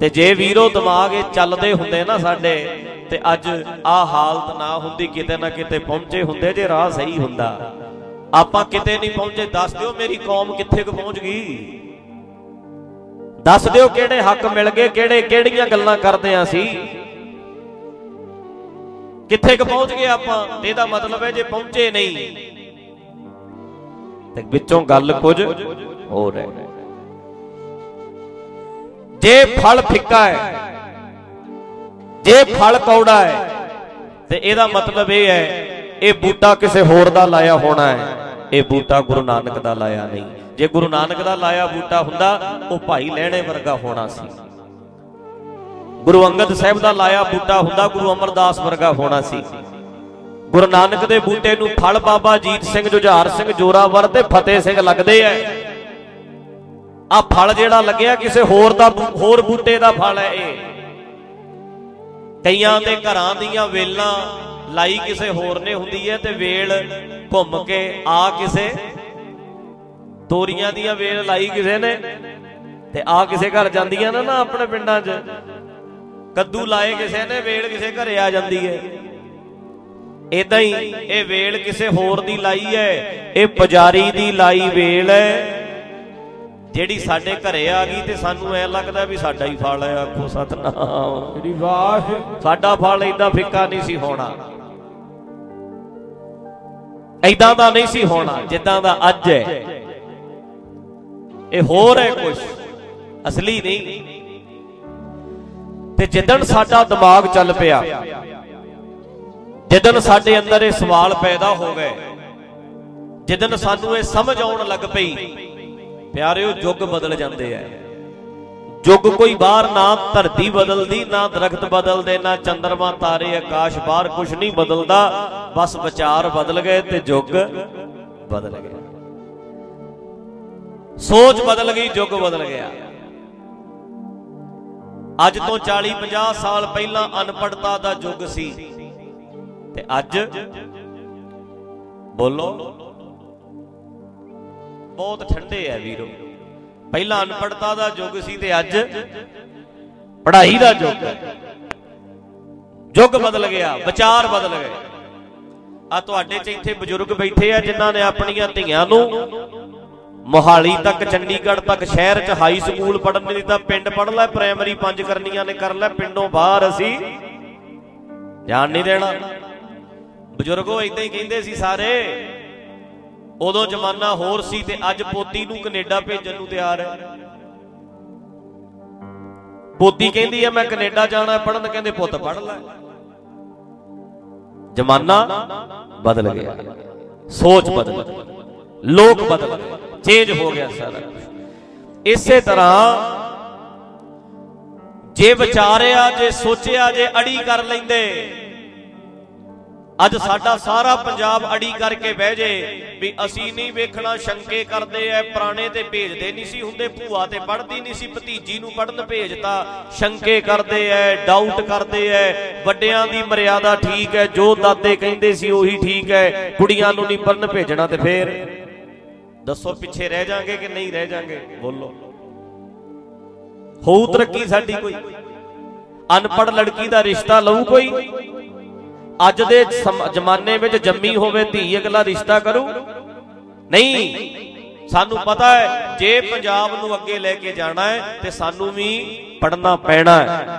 ਤੇ ਜੇ ਵੀਰੋ ਦਿਮਾਗ ਇਹ ਚੱਲਦੇ ਹੁੰਦੇ ਨਾ ਸਾਡੇ, ਤੇ ਅੱਜ ਆ ਹਾਲਤ ਨਾ ਹੁੰਦੀ, ਕਿਤੇ ਨਾ ਕਿਤੇ ਪਹੁੰਚੇ ਹੁੰਦੇ ਜੇ ਰਾਹ ਸਹੀ ਹੁੰਦਾ। ਆਪਾਂ ਕਿਤੇ ਨਹੀਂ ਪਹੁੰਚੇ, ਦੱਸ ਦਿਓ ਮੇਰੀ ਕੌਮ ਕਿੱਥੇ ਕੁ ਪਹੁੰਚ ਗਈ। ਦੱਸ ਦਿਓ ਕਿਹੜੇ ਹੱਕ ਮਿਲ ਗਏ, ਕਿਹੜੇ, ਕਿਹੜੀਆਂ ਗੱਲਾਂ ਕਰਦੇ ਆਂ ਸੀ ਕਿੱਥੇ ਕੁ ਪਹੁੰਚ ਗਏ ਆਪਾਂ, ਤੇ ਇਹਦਾ ਮਤਲਬ ਹੈ ਜੇ ਪਹੁੰਚੇ ਨਹੀਂ, ਤੇ ਵਿੱਚੋਂ ਗੱਲ ਕੁਝ ਹੋਰ ਹੈ। ਜੇ ਫਲ ਫਿੱਕਾ ਹੈ, ਜੇ ਫਲ ਕੌੜਾ ਹੈ, ਤੇ ਇਹਦਾ ਮਤਲਬ ਇਹ ਹੈ, ਇਹ ਬੂਟਾ ਕਿਸੇ ਹੋਰ ਦਾ ਲਾਇਆ ਹੋਣਾ ਹੈ, ਇਹ ਬੂਟਾ ਗੁਰੂ ਨਾਨਕ ਦਾ ਲਾਇਆ ਨਹੀਂ। ਜੇ ਗੁਰੂ ਨਾਨਕ ਦਾ ਲਾਇਆ ਬੂਟਾ ਹੁੰਦਾ, ਉਹ ਭਾਈ ਲੈਣੇ ਵਰਗਾ ਹੋਣਾ ਸੀ। ਗੁਰੂ ਅੰਗਦ ਸਾਹਿਬ ਦਾ ਲਾਇਆ ਬੂਟਾ ਹੁੰਦਾ, ਗੁਰੂ ਅਮਰਦਾਸ ਵਰਗਾ ਹੋਣਾ ਸੀ। ਗੁਰੂ ਨਾਨਕ ਦੇ ਬੂਟੇ ਨੂੰ ਫਲ ਬਾਬਾ ਜੀਤ ਸਿੰਘ, ਜੁਝਾਰ ਸਿੰਘ, ਜੋਰਾਵਰ ਤੇ ਫਤਿਹ ਸਿੰਘ ਲੱਗਦੇ ਐ ਆ ਫਲ ਜਿਹੜਾ ਲੱਗਿਆ ਕਿਸੇ ਹੋਰ ਦਾ ਹੋਰ ਬੂਟੇ ਦਾ ਫਲ ਹੈ ਇਹ। ਕਈਆਂ ਦੇ ਘਰਾਂ ਦੀਆਂ ਵੇਲਾਂ ਲਾਈ ਕਿਸੇ ਹੋਰ ਨੇ ਹੁੰਦੀ ਹੈ ਤੇ ਵੇਲ ਘੁੰਮ ਕੇ ਆ ਕਿਸੇ ਤੋਰੀਆਂ ਦੀਆਂ ਵੇਲ ਲਾਈ ਕਿਸੇ ਨੇ ਤੇ ਆ ਕਿਸੇ ਘਰ ਜਾਂਦੀਆਂ ਨਾ ਨਾ ਆਪਣੇ ਪਿੰਡਾਂ 'ਚ। ਕੱਦੂ ਲਾਏ ਕਿਸੇ ਨੇ, ਵੇਲ ਕਿਸੇ ਘਰੇ ਆ ਜਾਂਦੀ ਹੈ। ਇਦਾਂ ਹੀ ਇਹ ਵੇਲ ਕਿਸੇ ਹੋਰ ਦੀ ਲਾਈ ਹੈ, ਇਹ ਪੁਜਾਰੀ ਦੀ ਲਾਈ ਵੇਲ ਹੈ। ਜਿਹੜੀ ਸਾਡੇ ਘਰੇ ਆ ਗਈ ਤੇ ਸਾਨੂੰ ਐ ਲੱਗਦਾ ਵੀ ਸਾਡਾ ਹੀ ਫਲ ਹੈ ਆਖੋ ਸਤਨਾਮ। ਜਿਹੜੀ ਵਾਹ ਸਾਡਾ ਫਲ ਇਦਾਂ ਫਿੱਕਾ ਨਹੀਂ ਸੀ ਹੋਣਾ। ਇਦਾਂ ਦਾ ਨਹੀਂ ਸੀ ਹੋਣਾ ਜਿੱਦਾਂ ਦਾ ਅੱਜ ਹੈ। ਇਹ ਹੋਰ ਹੈ ਕੁਝ ਅਸਲੀ ਨਹੀਂ। ਤੇ ਜਿੱਦਣ ਸਾਡਾ ਦਿਮਾਗ ਚੱਲ ਪਿਆ ਜਿੱਦਣ ਸਾਡੇ ਅੰਦਰ ਇਹ ਸਵਾਲ ਪੈਦਾ ਹੋ ਗਏ ਜਿੱਦਣ ਸਾਨੂੰ ਇਹ ਸਮਝ ਆਉਣ ਲੱਗ ਪਈ ਪਿਆਰਿਓ ਯੁੱਗ ਬਦਲ ਜਾਂਦੇ ਐ। ਯੁੱਗ ਕੋਈ ਬਾਹਰ ਨਾ ਧਰਤੀ ਬਦਲਦੀ, ਨਾ ਦਰਖਤ ਬਦਲਦੇ, ਨਾ ਚੰਦਰਮਾ, ਤਾਰੇ, ਆਕਾਸ਼, ਬਾਹਰ ਕੁਝ ਨਹੀਂ ਬਦਲਦਾ। ਬਸ ਵਿਚਾਰ ਬਦਲ ਗਏ ਤੇ ਯੁੱਗ ਬਦਲ ਗਿਆ। ਸੋਚ ਬਦਲ ਗਈ ਯੁੱਗ ਬਦਲ ਗਿਆ। ਅੱਜ ਤੋਂ 40 50 ਸਾਲ ਪਹਿਲਾਂ ਅਨਪੜਤਾ ਦਾ ਯੁੱਗ ਸੀ। ਤੇ ਅੱਜ ਬੋਲੋ ਬਹੁਤ ਠੰਡੇ ਆ ਵੀਰੋ। ਪਹਿਲਾਂ ਅਨਪੜਤਾ ਦਾ ਯੁੱਗ ਸੀ ਤੇ ਅੱਜ ਪੜ੍ਹਾਈ ਦਾ ਯੁੱਗ ਹੈ ਯੁੱਗ ਬਦਲ ਗਿਆ, ਵਿਚਾਰ ਬਦਲ ਗਏ। ਆ ਤੁਹਾਡੇ ਚ ਇੱਥੇ ਬਜ਼ੁਰਗ ਬੈਠੇ ਆ ਜਿਨ੍ਹਾਂ ਨੇ ਆਪਣੀਆਂ ਧੀਆਂ ਨੂੰ ਮੋਹਾਲੀ ਤੱਕ, ਚੰਡੀਗੜ੍ਹ ਤੱਕ, ਸ਼ਹਿਰ ਚ ਹਾਈ ਸਕੂਲ ਪੜ੍ਹਨ ਨਹੀਂ ਦਿੱਤਾ, ਪਿੰਡ ਪੜ੍ਹ ਲੈ ਪ੍ਰਾਇਮਰੀ ਪੰਜ ਕਰਨੀਆਂ ਨੇ, ਕਰ ਲੈ, ਪਿੰਡੋਂ ਬਾਹਰ ਅਸੀਂ ਜਾਣ ਨਹੀਂ ਦੇਣਾ। ਬਜ਼ੁਰਗੋ ਇਦਾਂ ਹੀ ਕਹਿੰਦੇ ਸੀ ਸਾਰੇ ਉਦੋਂ ਜ਼ਮਾਨਾ ਹੋਰ ਸੀ ਤੇ ਅੱਜ ਪੋਤੀ ਨੂੰ ਕੈਨੇਡਾ ਭੇਜਣ ਨੂੰ ਤਿਆਰ ਹੈ। ਪੋਤੀ ਕਹਿੰਦੀ ਹੈ, ਮੈਂ ਕੈਨੇਡਾ ਜਾਣਾ ਪੜਨ ਕਹਿੰਦੇ, ਪੁੱਤ ਪੜ ਲੈ। ਜ਼ਮਾਨਾ ਬਦਲ ਗਿਆ। ਸੋਚ ਬਦਲ ਗਈ। ਲੋਕ ਬਦਲ ਗਏ। ਚੇਂਜ ਹੋ ਗਿਆ ਸਾਰਾ ਇਸੇ ਤਰ੍ਹਾਂ ਜੇ ਵਿਚਾਰਿਆ, ਜੇ ਸੋਚਿਆ, ਜੇ ਅੜੀ ਕਰ ਲੈਂਦੇ ਅੱਜ ਸਾਡਾ ਸਾਰਾ ਪੰਜਾਬ ਅੜੀ ਕਰਕੇ ਬਹਿ ਜੇ ਵੀ ਅਸੀਂ ਨਹੀਂ ਵੇਖਣਾ, ਸ਼ੰਕੇ ਕਰਦੇ ਐ, ਪੁਰਾਣੇ ਤੇ ਭੇਜਦੇ ਨਹੀਂ ਸੀ ਹੁੰਦੇ, ਭੂਆ ਤੇ ਪੜਦੀ ਨਹੀਂ ਸੀ, ਭਤੀਜੀ ਨੂੰ ਪੜਨ ਭੇਜਤਾ, ਸ਼ੰਕੇ ਕਰਦੇ ਐ ਡਾਊਟ ਕਰਦੇ ਐ, ਵੱਡਿਆਂ ਦੀ ਮਰਿਆਦਾ ਠੀਕ ਐ, ਜੋ ਦਾਦੇ ਕਹਿੰਦੇ ਸੀ ਉਹੀ ਠੀਕ ਐ, ਕੁੜੀਆਂ ਨੂੰ ਨਹੀਂ ਪੜਨ ਭੇਜਣਾ ਤੇ ਫੇਰ। ਦੱਸੋ, ਪਿੱਛੇ ਰਹਿ ਜਾਾਂਗੇ ਕਿ ਨਹੀਂ ਰਹਿ ਜਾਾਂਗੇ? ਬੋਲੋ। ਹੋਊ ਤਰੱਕੀ ਸਾਡੀ ਕੋਈ। ਅਨਪੜ ਲੜਕੀ ਦਾ ਰਿਸ਼ਤਾ ਲਊ ਕੋਈ। ਅੱਜ ਦੇ ਜ਼ਮਾਨੇ ਵਿੱਚ ਜੰਮੀ ਹੋਵੇ ਧੀ, ਅਗਲਾ ਰਿਸ਼ਤਾ ਕਰੂ? ਨਹੀਂ। ਸਾਨੂੰ ਪਤਾ ਹੈ, ਜੇ ਪੰਜਾਬ ਨੂੰ ਅੱਗੇ ਲੈ ਕੇ ਜਾਣਾ ਹੈ, ਤੇ ਸਾਨੂੰ ਵੀ ਪੜਨਾ ਪੈਣਾ ਹੈ।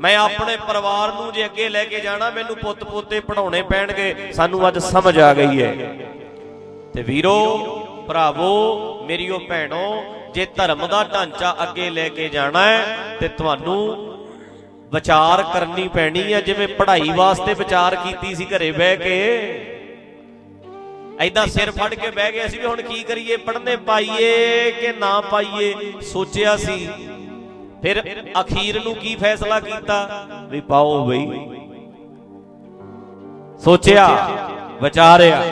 ਮੈਂ ਆਪਣੇ ਪਰਿਵਾਰ ਨੂੰ ਜੇ ਅੱਗੇ ਲੈ ਕੇ ਜਾਣਾ, ਮੈਨੂੰ ਪੁੱਤ ਪੋਤੇ ਪੜਾਉਣੇ ਪੈਣਗੇ, ਸਾਨੂੰ ਅੱਜ ਸਮਝ ਆ ਗਈ ਹੈ। ਤੇ ਵੀਰੋ, ਭਰਾਵੋ, ਮੇਰੀਓ ਭੈਣੋ, ਜੇ ਧਰਮ ਦਾ ਢਾਂਚਾ ਅੱਗੇ ਲੈ ਕੇ ਜਾਣਾ ਹੈ, ਤੇ ਤੁਹਾਨੂੰ ਵਿਚਾਰ ਕਰਨੀ ਪੈਣੀ ਹੈ ਜਿਵੇਂ ਪੜ੍ਹਾਈ ਵਾਸਤੇ ਵਿਚਾਰ ਕੀਤੀ ਸੀ ਘਰੇ ਬਹਿ ਕੇ। ਐਦਾਂ ਸਿਰ ਫੜ ਕੇ ਬਹਿ ਗਏ ਅਸੀਂ ਵੀ ਹੁਣ ਕੀ ਕਰੀਏ ਪੜ੍ਹਨੇ ਪਾਈਏ ਕਿ ਨਾ ਪਾਈਏ ਸੋਚਿਆ ਸੀ। ਫਿਰ ਅਖੀਰ ਨੂੰ ਕੀ ਫੈਸਲਾ ਕੀਤਾ? ਵੀ ਪਾਓ ਬਈ। ਸੋਚਿਆ ਵਿਚਾਰਿਆ।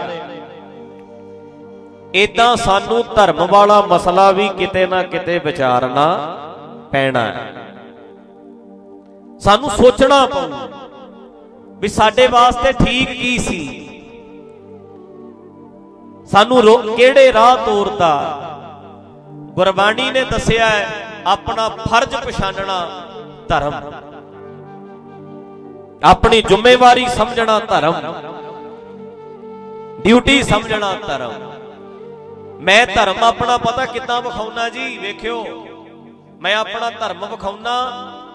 ਇਦਾਂ ਸਾਨੂੰ ਧਰਮ ਵਾਲਾ ਮਸਲਾ ਵੀ ਕਿਤੇ ਨਾ ਕਿਤੇ ਵਿਚਾਰਨਾ ਪੈਣਾ ਹੈ। ਸਾਨੂੰ ਸੋਚਣਾ ਪਊ ਵੀ ਸਾਡੇ ਵਾਸਤੇ ਠੀਕ ਕੀ ਸੀ? ਸਾਨੂੰ ਕਿਹੜੇ ਰਾਹ ਤੋਰਤਾ? ਗੁਰਬਾਣੀ ਨੇ ਦੱਸਿਆ ਹੈ ਆਪਣਾ ਫਰਜ਼ ਪਛਾਨਣਾ ਧਰਮ। ਆਪਣੀ ਜ਼ਿੰਮੇਵਾਰੀ ਸਮਝਣਾ ਧਰਮ। ਡਿਊਟੀ ਸਮਝਣਾ ਧਰਮ। ਮੈਂ ਧਰਮ ਆਪਣਾ ਪਤਾ ਕਿੱਦਾਂ ਵਿਖਾਉਣਾ ਜੀ? ਵੇਖਿਓ। ਮੈਂ ਆਪਣਾ ਧਰਮ ਵਿਖਾਉਣਾ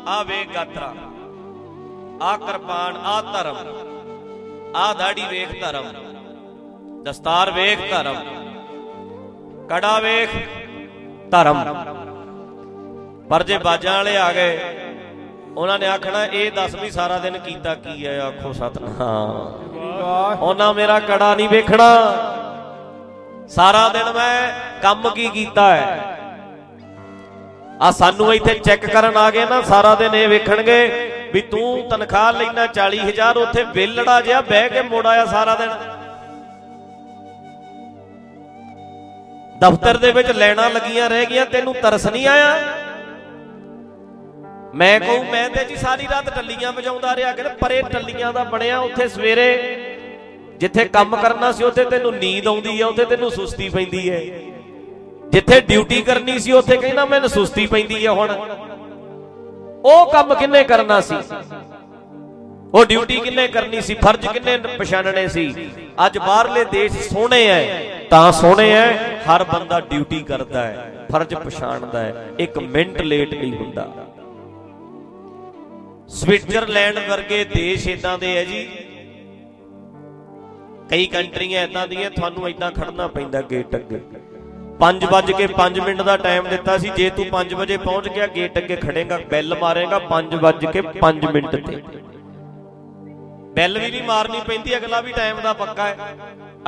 ਆ ਵੇਖ ਗਾਤਰਾ ਆ ਕਿਰਪਾਨ, ਆ ਧਰਮ। ਆ ਦਾੜੀ ਵੇਖ ਧਰਮ। ਦਸਤਾਰ ਵੇਖ ਧਰਮ। ਕੜਾ ਵੇਖ ਧਰਮ। ਪਰ ਜੇ ਬਾਜਾਂ ਵਾਲੇ ਆ ਗਏ, ਉਹਨਾਂ ਨੇ ਆਖਣਾ, ਇਹ ਦੱਸ ਵੀ ਸਾਰਾ ਦਿਨ ਕੀਤਾ ਕੀ ਹੈ? ਆਖੋ ਸਤਨਾਮ। ਉਹਨਾਂ ਮੇਰਾ ਕੜਾ ਨਹੀਂ ਵੇਖਣਾ। ਸਾਰਾ ਦਿਨ ਮੈਂ ਕੰਮ ਕੀ ਕੀਤਾ ਹੈ? ਆ ਸਾਨੂੰ ਇੱਥੇ ਚੈੱਕ ਕਰਨ ਆ ਗਏ ਨਾ, ਸਾਰਾ ਦਿਨ ਇਹ ਵੇਖਣਗੇ ਵੀ ਤੂੰ ਤਨਖਾਹ ਲੈਣਾ 40000 ਉੱਥੇ ਵੇਲੜਾ ਜਿਹਾ ਬਹਿ ਕੇ ਮੋੜ ਆਇਆ ਸਾਰਾ ਦਿਨ। ਦਫ਼ਤਰ ਦੇ ਵਿੱਚ ਲੈਣਾ ਲੱਗੀਆਂ ਰਹਿ ਗਈਆਂ, ਤੈਨੂੰ ਤਰਸ ਨਹੀਂ ਆਇਆ? ਮੈਂ ਕਹੂੰ, ਮੈਂ ਤੇ ਜੀ ਸਾਰੀ ਰਾਤ ਟੱਲੀਆਂ ਵਜਾਉਂਦਾ ਰਿਹਾ ਕਿ ਪਰੇ ਟੱਲੀਆਂ ਦਾ ਬਣਿਆ ਉੱਥੇ ਸਵੇਰੇ। ਜਿੱਥੇ ਕੰਮ ਕਰਨਾ ਸੀ, ਉੱਥੇ ਤੈਨੂੰ ਨੀਂਦ ਆਉਂਦੀ ਹੈ ਉੱਥੇ ਤੈਨੂੰ ਸੁਸਤੀ ਪੈਂਦੀ ਹੈ ਜਿੱਥੇ ਡਿਊਟੀ ਕਰਨੀ ਸੀ, ਉੱਥੇ ਕਹਿੰਦਾ ਮੈਨੂੰ ਸੁਸਤੀ ਪੈਂਦੀ ਹੈ ਹੁਣ। ਉਹ ਕੰਮ ਕਿੰਨੇ ਕਰਨਾ ਸੀ? ਉਹ ਡਿਊਟੀ ਕਿੰਨੇ ਕਰਨੀ ਸੀ? ਫਰਜ਼ ਕਿੰਨੇ ਪਛਾਣਨੇ ਸੀ? ਅੱਜ ਬਾਹਰਲੇ ਦੇਸ਼ ਸੋਹਣੇ ਐ, ਤਾਂ ਸੋਹਣੇ ਐ, ਹਰ ਬੰਦਾ ਡਿਊਟੀ ਕਰਦਾ ਹੈ ਫਰਜ਼ ਪਛਾਣਦਾ ਹੈ ਇੱਕ ਮਿੰਟ ਲੇਟ ਨਹੀਂ ਹੁੰਦਾ। ਸਵਿਟਜ਼ਰਲੈਂਡ ਵਰਗੇ ਦੇਸ਼ ਇਦਾਂ ਦੇ ਐ ਜੀ। ਕਈ ਕੰਟਰੀਆਂ ਇਦਾਂ ਦੀਆਂ, ਤੁਹਾਨੂੰ ਇਦਾਂ ਖੜਨਾ ਪੈਂਦਾ ਗੇਟ ਅੱਗੇ। 5 ਵਜ ਕੇ 5 ਮਿੰਟ ਦਾ ਟਾਈਮ ਦਿੱਤਾ ਸੀ। ਜੇ ਤੂੰ 5 ਵਜੇ ਪਹੁੰਚ ਗਿਆ ਗੇਟ ਅੱਗੇ ਖੜੇਗਾ ਬੈਲ ਮਾਰੇਗਾ 5 ਵਜ ਕੇ 5 ਮਿੰਟ ਤੇ। ਬੈਲ ਵੀ ਨਹੀਂ ਮਾਰਨੀ ਪੈਂਦੀ, ਅਗਲਾ ਵੀ ਟਾਈਮ ਦਾ ਪੱਕਾ ਹੈ।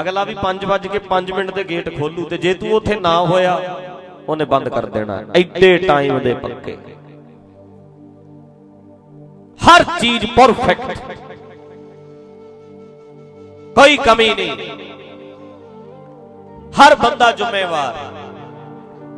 ਅਗਲਾ ਵੀ 5 ਵਜ ਕੇ 5 ਮਿੰਟ ਤੇ ਗੇਟ ਖੋਲੂ ਤੇ ਜੇ ਤੂੰ ਉੱਥੇ ਨਾ ਹੋਇਆ, ਉਹਨੇ ਬੰਦ ਕਰ ਦੇਣਾ। ਐਡੇ ਟਾਈਮ ਦੇ ਪੱਕੇ। ਹਰ ਚੀਜ਼ ਪਰਫੈਕਟ ਕੋਈ ਕਮੀ ਨਹੀਂ। ਹਰ ਬੰਦਾ ਜ਼ਿੰਮੇਵਾਰ